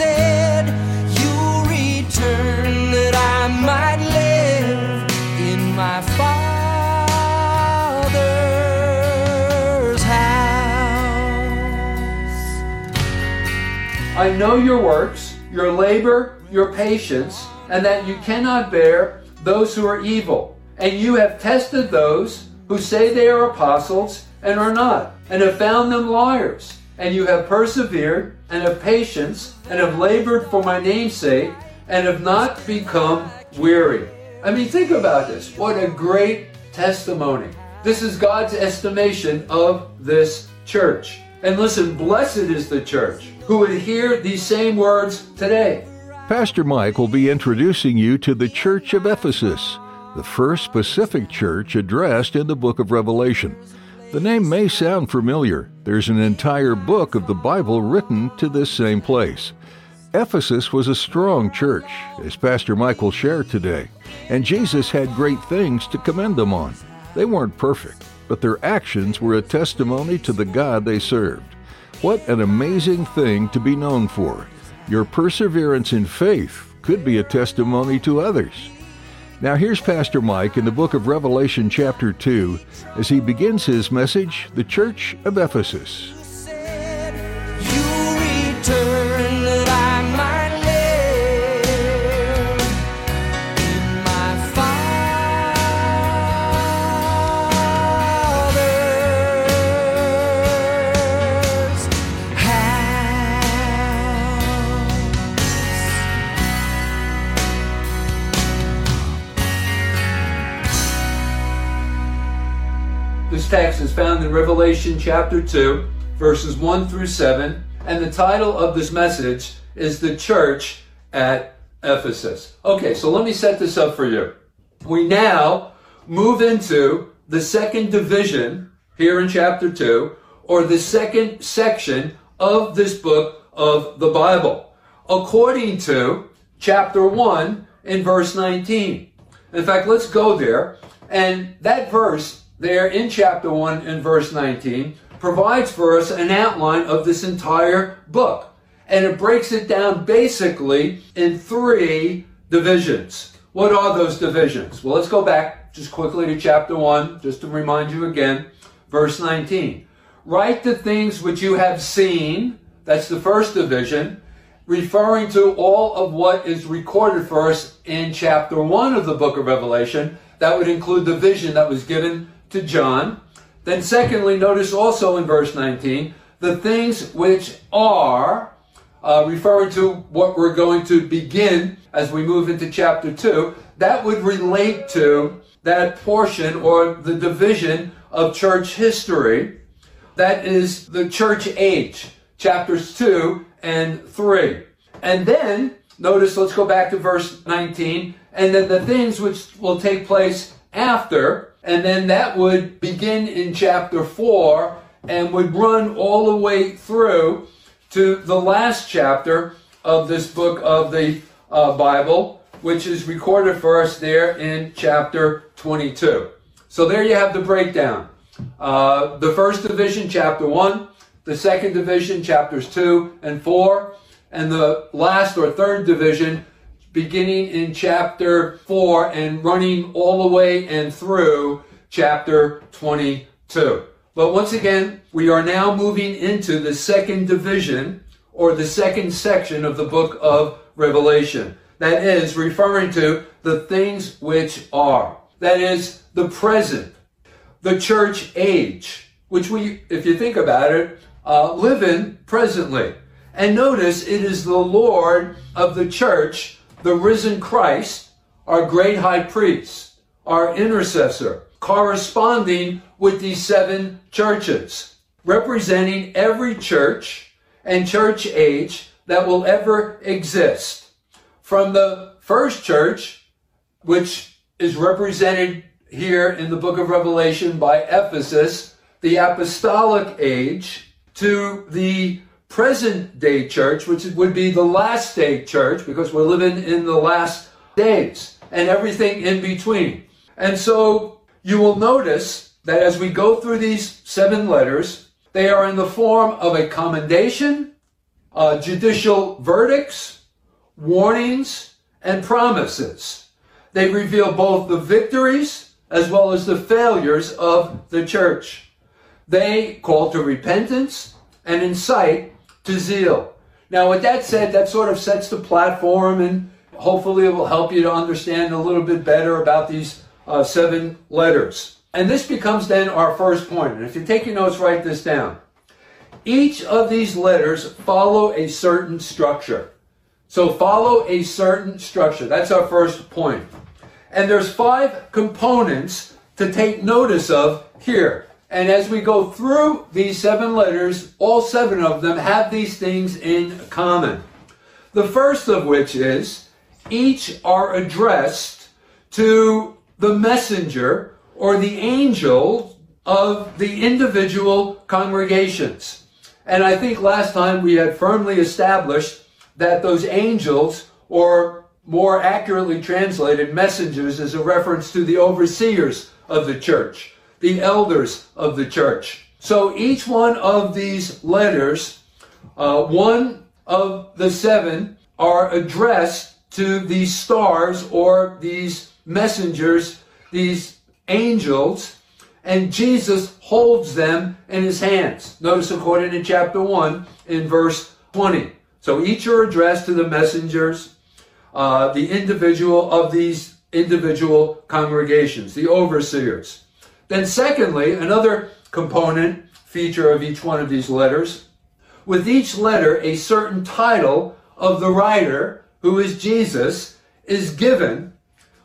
said. You'll return that I might live in my Father's house. I know your works, your labor, your patience, and that you cannot bear those who are evil. And you have tested those who say they are apostles and are not, and have found them liars. And you have persevered, and have patience, and have labored for my name's sake, and have not become weary. I mean, think about this. What a great testimony. This is God's estimation of this church. And listen, blessed is the church who would hear these same words today. Pastor Mike will be introducing you to the Church of Ephesus, the first specific church addressed in the book of Revelation. The name may sound familiar. There's an entire book of the Bible written to this same place. Ephesus was a strong church, as Pastor Mike will share today, and Jesus had great things to commend them on. They weren't perfect, but their actions were a testimony to the God they served. What an amazing thing to be known for! Your perseverance in faith could be a testimony to others. Now, here's Pastor Mike in the book of Revelation, chapter 2, as he begins his message, The Church of Ephesus. This text is found in Revelation chapter 2, verses 1 through 7, and the title of this message is The Church at Ephesus. Okay, so let me set this up for you. We now move into the second division here in chapter 2, or the second section of this book of the Bible, according to chapter 1 in verse 19. In fact, let's go there. And that verse there in chapter 1 and verse 19 provides for us an outline of this entire book. And it breaks it down basically in three divisions. What are those divisions? Well, let's go back just quickly to chapter 1, just to remind you again. Verse 19. Write the things which you have seen. That's the first division referring to all of what is recorded for us in chapter 1 of the book of Revelation. That would include the vision that was given to John. Then, secondly, notice also in verse 19 the things which are, uh, referring to what we're going to begin as we move into chapter 2, that would relate to that portion or the division of church history that is the church age, chapters 2 and 3. And then, notice, let's go back to verse 19, and then the things which will take place after, and then that would begin in chapter 4 and would run all the way through to the last chapter of this book of the uh, Bible, which is recorded for us there in chapter 22. So there you have the breakdown. Uh, the first division, chapter 1, the second division, chapters 2 and 4, and the last or third division, beginning in chapter 4 and running all the way and through chapter 22. But once again, we are now moving into the second division or the second section of the book of Revelation. That is referring to the things which are. That is the present, the church age, which we, if you think about it, uh, live in presently. And notice it is the Lord of the church, the risen Christ, our great high priest, our intercessor, corresponding with these seven churches. representing every church and church age that will ever exist. From the first church, which is represented here in the book of Revelation by Ephesus, the apostolic age, to the present day church, which would be the last day church, because we're living in the last days, and everything in between. And so you will notice that as we go through these seven letters, they are in the form of a commendation, uh, judicial verdicts, warnings, and promises. They reveal both the victories as well as the failures of the church. They call to repentance and incite Now, with that said, that sort of sets the platform, and hopefully it will help you to understand a little bit better about these uh, seven letters. And this becomes then our first point. And if you take your notes, write this down. Each of these letters follow a certain structure. So follow a certain structure. That's our first point. And there's five components to take notice of here. And as we go through these seven letters, all seven of them have these things in common. The first of which is each are addressed to the messenger or the angel of the individual congregations. And I think last time we had firmly established that those angels, or more accurately translated, messengers, is a reference to the overseers of the church, the elders of the church. So each one of these letters, uh, one of the seven, are addressed to these stars or these messengers, these angels, and Jesus holds them in his hands. Notice according to chapter 1 in verse 20. So each are addressed to the messengers, uh, the individual of these individual congregations, the overseers. Then, secondly, another component feature of each one of these letters, with each letter, a certain title of the writer, who is Jesus, is given,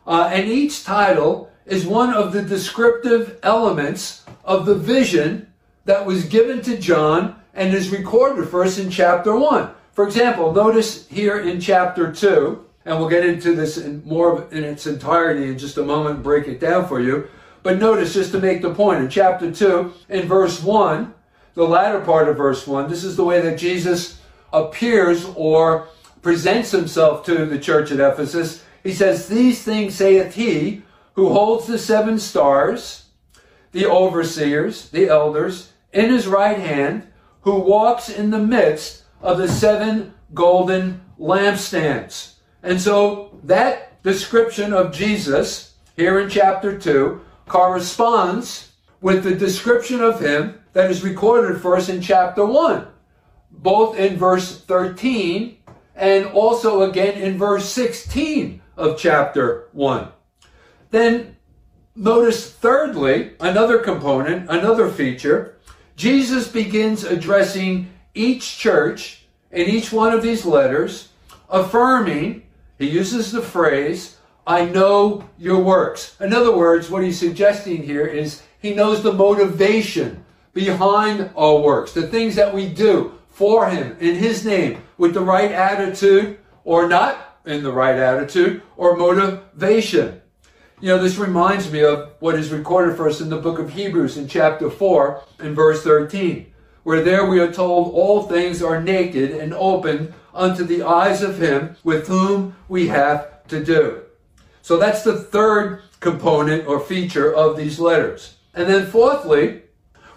uh, and each title is one of the descriptive elements of the vision that was given to John and is recorded for us in chapter 1. For example, notice here in chapter 2, and we'll get into this in more in its entirety in just a moment break it down for you. But notice, just to make the point, in chapter 2, in verse 1, the latter part of verse 1, this is the way that Jesus appears or presents himself to the church at Ephesus. He says, These things saith he who holds the seven stars, the overseers, the elders, in his right hand, who walks in the midst of the seven golden lampstands. And so that description of Jesus here in chapter 2 corresponds with the description of him that is recorded for us in chapter 1, both in verse 13 and also again in verse 16 of chapter 1. Then notice, thirdly, another component, another feature. Jesus begins addressing each church in each one of these letters, affirming, he uses the phrase, I know your works. In other words, what he's suggesting here is he knows the motivation behind our works, the things that we do for him in his name with the right attitude or not in the right attitude or motivation. You know, this reminds me of what is recorded for us in the book of Hebrews in chapter 4 and verse 13, where there we are told all things are naked and open unto the eyes of him with whom we have to do. So that's the third component or feature of these letters. And then fourthly,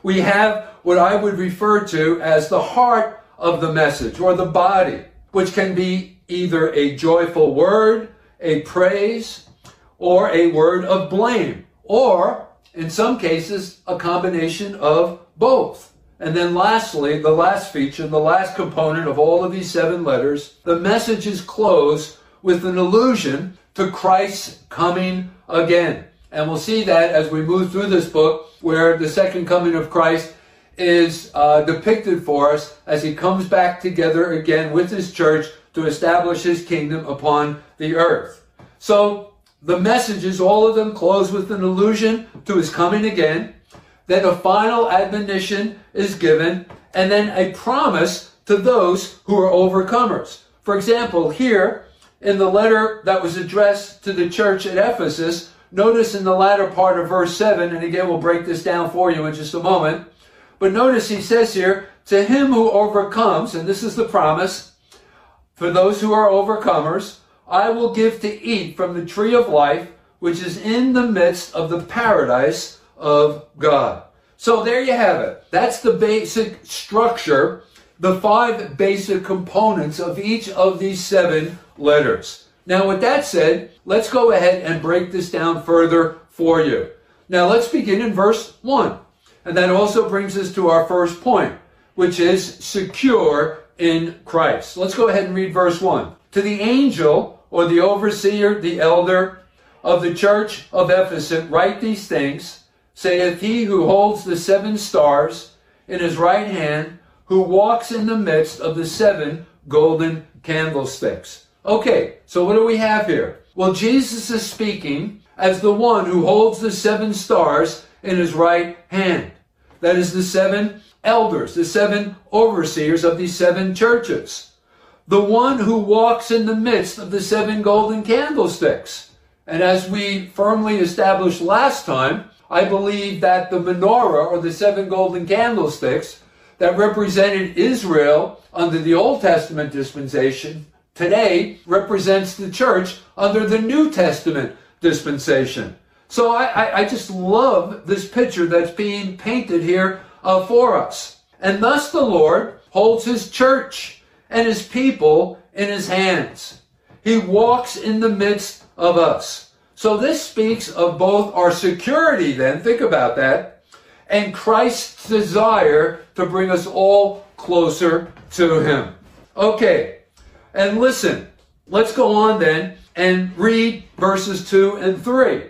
we have what I would refer to as the heart of the message or the body, which can be either a joyful word, a praise, or a word of blame, or in some cases, a combination of both. And then lastly, the last feature, the last component of all of these seven letters, the message is closed with an allusion to Christ's coming again. And we'll see that as we move through this book, where the second coming of Christ is uh, depicted for us as he comes back together again with his church to establish his kingdom upon the earth. So the messages, all of them close with an allusion to his coming again. then a final admonition is given, and then a promise to those who are overcomers. For example, here in the letter that was addressed to the church at Ephesus, notice in the latter part of verse 7, and again we'll break this down for you in just a moment. But notice he says here, to him who overcomes, and this is the promise, for those who are overcomers, I will give to eat from the tree of life, which is in the midst of the paradise of God. So there you have it. That's the basic structure, the five basic components of each of these seven letters. Now, with that said, let's go ahead and break this down further for you. Now, let's begin in verse 1. And that also brings us to our first point, which is secure in Christ. Let's go ahead and read verse 1. To the angel or the overseer, the elder of the church of Ephesus, write these things, saith he who holds the seven stars in his right hand, who walks in the midst of the seven golden candlesticks. Okay, so what do we have here? Well, Jesus is speaking as the one who holds the seven stars in his right hand. That is the seven elders, the seven overseers of these seven churches. The one who walks in the midst of the seven golden candlesticks. And as we firmly established last time, I believe that the menorah or the seven golden candlesticks that represented Israel under the Old Testament dispensation today represents the church under the New Testament dispensation. So I, I, I just love this picture that's being painted here uh, for us. And thus the Lord holds his church and his people in his hands. He walks in the midst of us. So this speaks of both our security then, think about that, and Christ's desire to bring us all closer to him. Okay, and listen, let's go on then and read verses 2 and 3.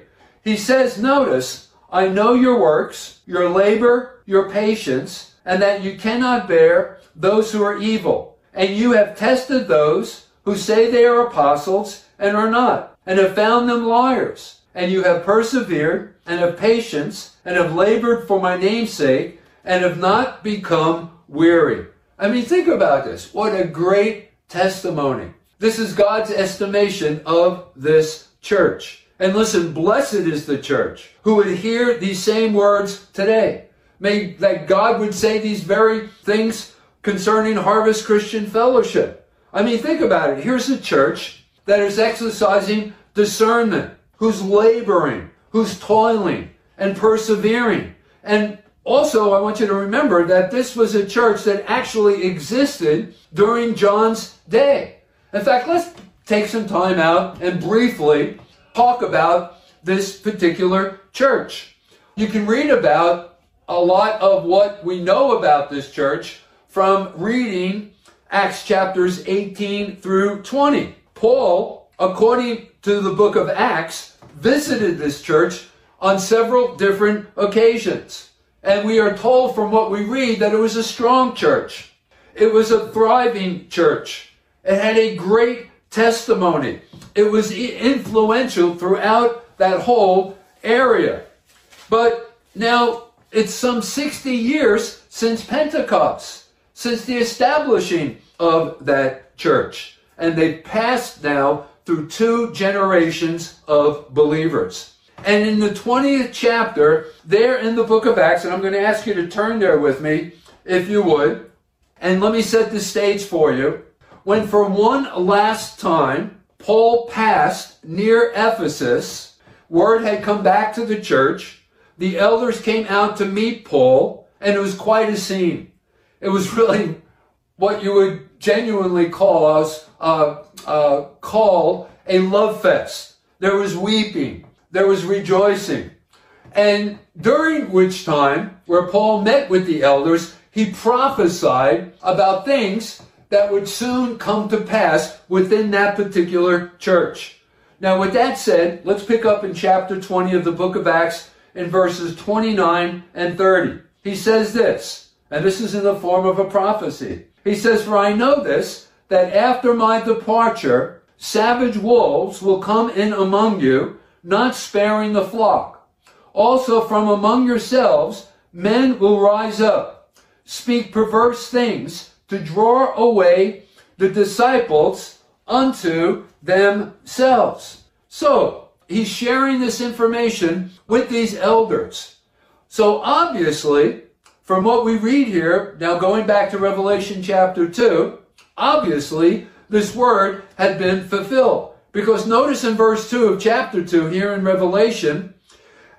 He says, Notice, I know your works, your labor, your patience, and that you cannot bear those who are evil. And you have tested those who say they are apostles and are not, and have found them liars. And you have persevered, and have patience, and have labored for my name's sake, and have not become weary. I mean, think about this. What a great testimony. This is God's estimation of this church. And listen, blessed is the church who would hear these same words today. May that God would say these very things concerning Harvest Christian Fellowship. I mean, think about it. Here's a church that is exercising discernment, who's laboring, who's toiling and persevering. And also, I want you to remember that this was a church that actually existed during John's day. In fact, let's take some time out and briefly talk about this particular church. You can read about a lot of what we know about this church from reading Acts chapters 18 through 20. Paul, according to the book of Acts, visited this church on several different occasions. And we are told from what we read that it was a strong church. It was a thriving church. It had a great testimony. It was influential throughout that whole area. But now it's some 60 years since Pentecost, since the establishing of that church. And they've passed now through two generations of believers. And in the 20th chapter, there in the book of Acts, and I'm going to ask you to turn there with me, if you would, and let me set the stage for you. When for one last time Paul passed near Ephesus, word had come back to the church. The elders came out to meet Paul, and it was quite a scene. It was really what you would genuinely call us uh, uh, call a love fest. There was weeping, there was rejoicing, and during which time, where Paul met with the elders, he prophesied about things that would soon come to pass within that particular church. Now, with that said, let's pick up in chapter 20 of the book of Acts in verses 29 and 30. He says this, and this is in the form of a prophecy. He says, For I know this, that after my departure, savage wolves will come in among you, not sparing the flock. Also from among yourselves, men will rise up, speak perverse things to draw away the disciples unto themselves. So, he's sharing this information with these elders. So, obviously, from what we read here, now going back to Revelation chapter 2, obviously this word had been fulfilled. Because notice in verse 2 of chapter 2 here in Revelation,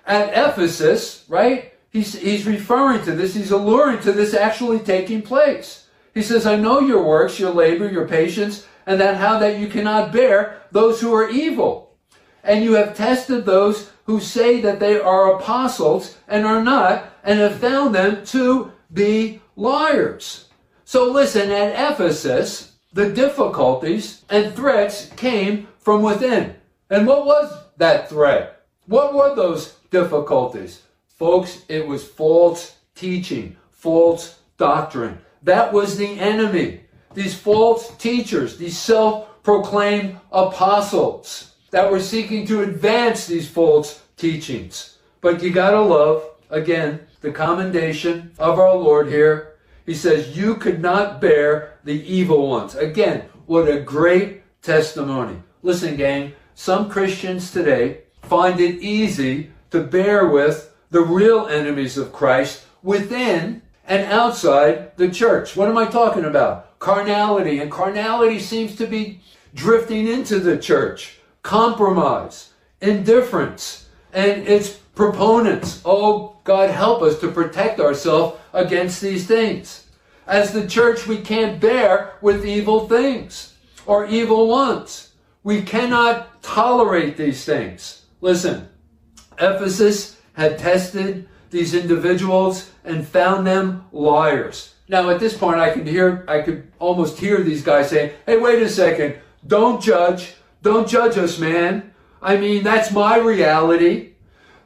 at Ephesus, right? He's, he's referring to this, he's alluring to this actually taking place. He says, I know your works, your labor, your patience, and that how that you cannot bear those who are evil. And you have tested those who say that they are apostles and are not, and have found them to be liars. So listen, at Ephesus, the difficulties and threats came from within. And what was that threat? What were those difficulties? Folks, it was false teaching, false doctrine. That was the enemy. These false teachers, these self-proclaimed apostles that were seeking to advance these false teachings. But you gotta love, again, the commendation of our Lord here. He says, you could not bear the evil ones. Again, what a great testimony. Listen, gang, some Christians today find it easy to bear with the real enemies of Christ within and outside the church. What am I talking about? Carnality. And carnality seems to be drifting into the church. Compromise, indifference, and its proponents. Oh, God help us to protect ourselves against these things. As the church, we can't bear with evil things or evil ones. We cannot tolerate these things. Listen, Ephesus had tested these individuals and found them liars. Now at this point I could hear I could almost hear these guys saying, "Hey, wait a second. Don't judge. Don't judge us, man. I mean, that's my reality.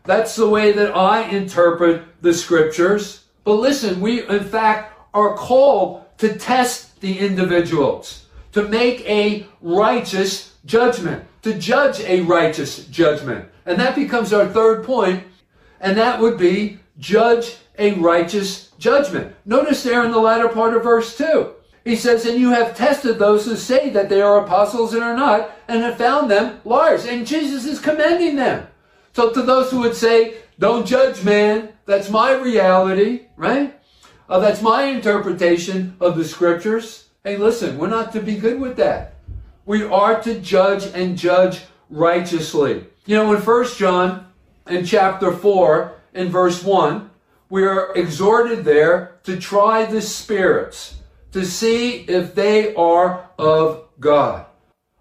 That's the way that I interpret the scriptures. But listen, we in fact are called to test the individuals, to make a righteous judgment, to judge a righteous judgment. And that becomes our third point, and that would be judge a righteous judgment. Notice there in the latter part of verse 2. He says, And you have tested those who say that they are apostles and are not, and have found them liars. And Jesus is commending them. So to those who would say, Don't judge man, that's my reality, right? Uh, that's my interpretation of the scriptures. Hey, listen, we're not to be good with that. We are to judge and judge righteously. You know, in 1 John in chapter 4 in verse 1, we are exhorted there to try the spirits to see if they are of God.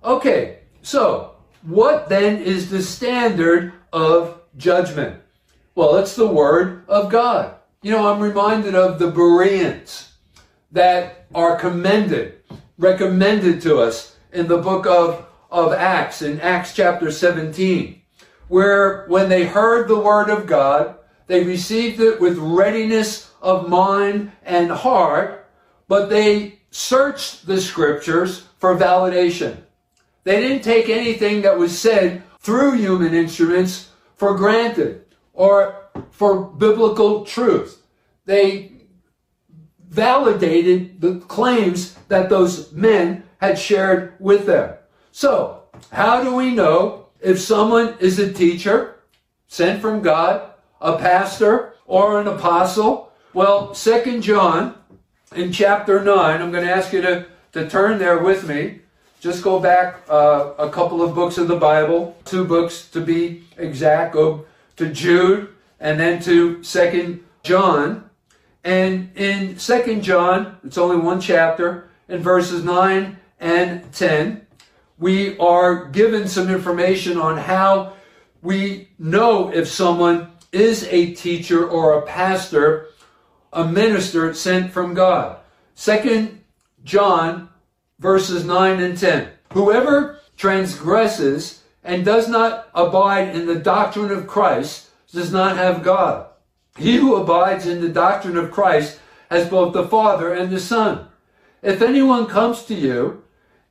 Okay, so what then is the standard of judgment? Well, it's the word of God. You know, I'm reminded of the Bereans that are commended, recommended to us in the book of, of Acts, in Acts chapter 17, where when they heard the word of God, they received it with readiness of mind and heart, but they searched the scriptures for validation. They didn't take anything that was said through human instruments for granted or for biblical truth. They validated the claims that those men had shared with them. So, how do we know if someone is a teacher sent from God, a pastor, or an apostle? Well, Second John in chapter 9, I'm going to ask you to, to turn there with me. Just go back uh, a couple of books of the Bible, two books to be exact. Go to Jude and then to Second John. And in Second John, it's only one chapter, in verses 9 and 10, we are given some information on how we know if someone is a teacher or a pastor, a minister sent from God. Second John verses 9 and 10. Whoever transgresses and does not abide in the doctrine of Christ does not have God. He who abides in the doctrine of Christ has both the Father and the Son. If anyone comes to you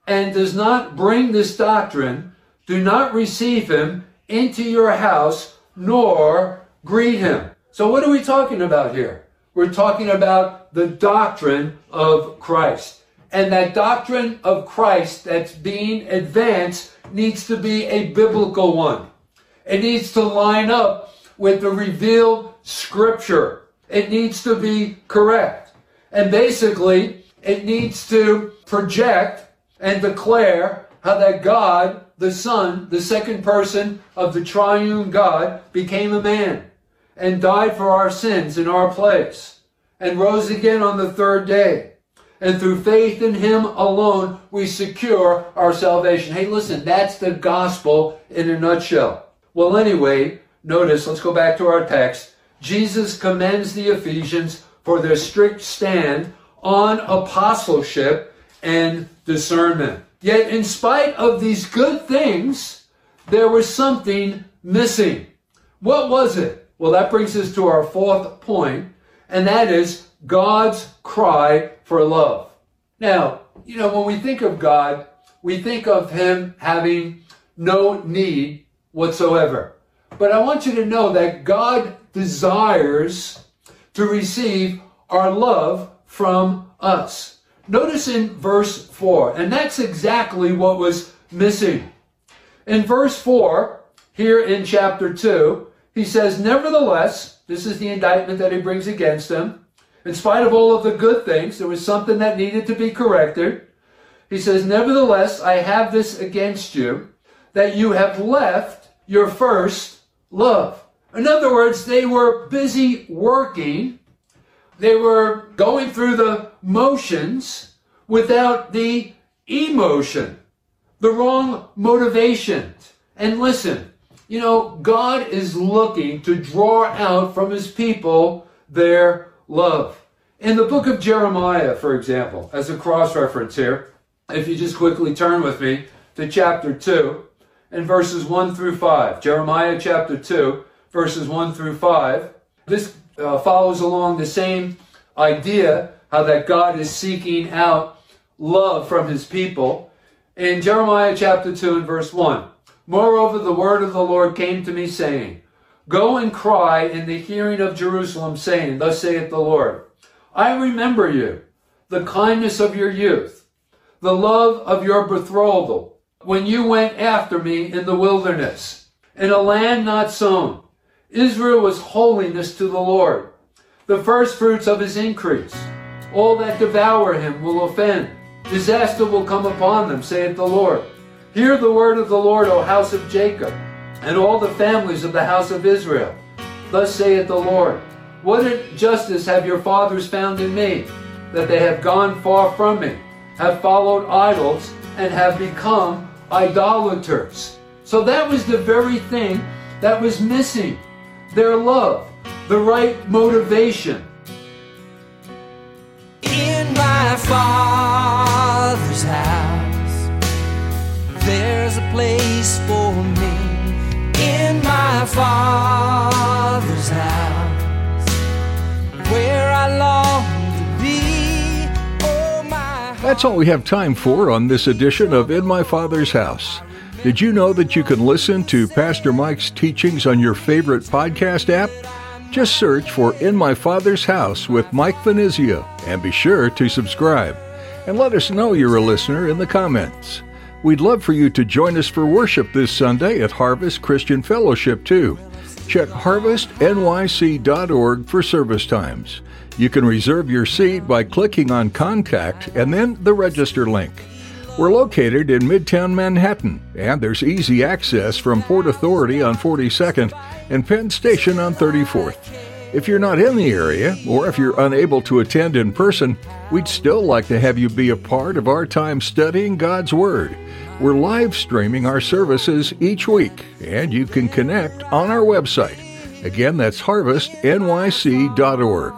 and does not bring this doctrine, do not receive him into your house nor greet him. So, what are we talking about here? We're talking about the doctrine of Christ. And that doctrine of Christ that's being advanced needs to be a biblical one. It needs to line up with the revealed scripture. It needs to be correct. And basically, it needs to project and declare how that God, the Son, the second person of the triune God, became a man and died for our sins in our place and rose again on the third day. And through faith in him alone, we secure our salvation. Hey, listen, that's the gospel in a nutshell. Well, anyway, notice, let's go back to our text. Jesus commends the Ephesians for their strict stand on apostleship and discernment. Yet, in spite of these good things, there was something missing. What was it? Well, that brings us to our fourth point, and that is God's cry for love. Now, you know, when we think of God, we think of Him having no need whatsoever. But I want you to know that God desires to receive our love from us. Notice in verse 4, and that's exactly what was missing. In verse 4, here in chapter 2, he says, Nevertheless, this is the indictment that he brings against them. In spite of all of the good things, there was something that needed to be corrected. He says, Nevertheless, I have this against you, that you have left your first love. In other words, they were busy working. They were going through the motions without the emotion, the wrong motivation. And listen, you know, God is looking to draw out from his people their love. In the book of Jeremiah, for example, as a cross reference here, if you just quickly turn with me to chapter 2 and verses 1 through 5. Jeremiah chapter 2, verses 1 through 5. This uh, follows along the same idea how that God is seeking out love from his people. In Jeremiah chapter 2 and verse 1. Moreover, the word of the Lord came to me, saying, Go and cry in the hearing of Jerusalem, saying, Thus saith the Lord, I remember you, the kindness of your youth, the love of your betrothal, when you went after me in the wilderness, in a land not sown. Israel was holiness to the Lord, the first fruits of his increase. All that devour him will offend. Disaster will come upon them, saith the Lord. Hear the word of the Lord, O house of Jacob, and all the families of the house of Israel. Thus saith the Lord, What justice have your fathers found in me, that they have gone far from me, have followed idols, and have become idolaters. So that was the very thing that was missing their love, the right motivation. My Father's house, there's a place for me. In my Father's house, where I long. Oh, That's all we have time for on this edition of In My Father's House. Did you know that you can listen to Pastor Mike's teachings on your favorite podcast app? Just search for In My Father's House with Mike Finizio and be sure to subscribe. And let us know you're a listener in the comments. We'd love for you to join us for worship this Sunday at Harvest Christian Fellowship, too. Check harvestnyc.org for service times. You can reserve your seat by clicking on Contact and then the Register link. We're located in Midtown Manhattan, and there's easy access from Port Authority on 42nd and Penn Station on 34th. If you're not in the area, or if you're unable to attend in person, we'd still like to have you be a part of our time studying God's Word. We're live streaming our services each week, and you can connect on our website. Again, that's harvestnyc.org.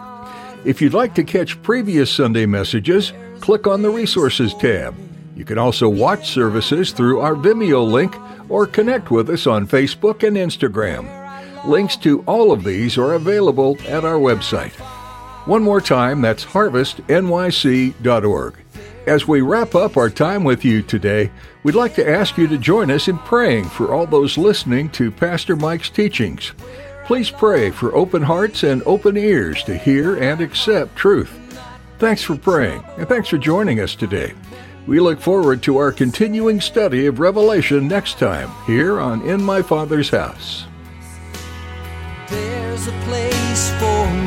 If you'd like to catch previous Sunday messages, click on the Resources tab. You can also watch services through our Vimeo link or connect with us on Facebook and Instagram. Links to all of these are available at our website. One more time, that's harvestnyc.org. As we wrap up our time with you today, we'd like to ask you to join us in praying for all those listening to Pastor Mike's teachings. Please pray for open hearts and open ears to hear and accept truth. Thanks for praying, and thanks for joining us today. We look forward to our continuing study of Revelation next time here on In My Father's House. There's a place for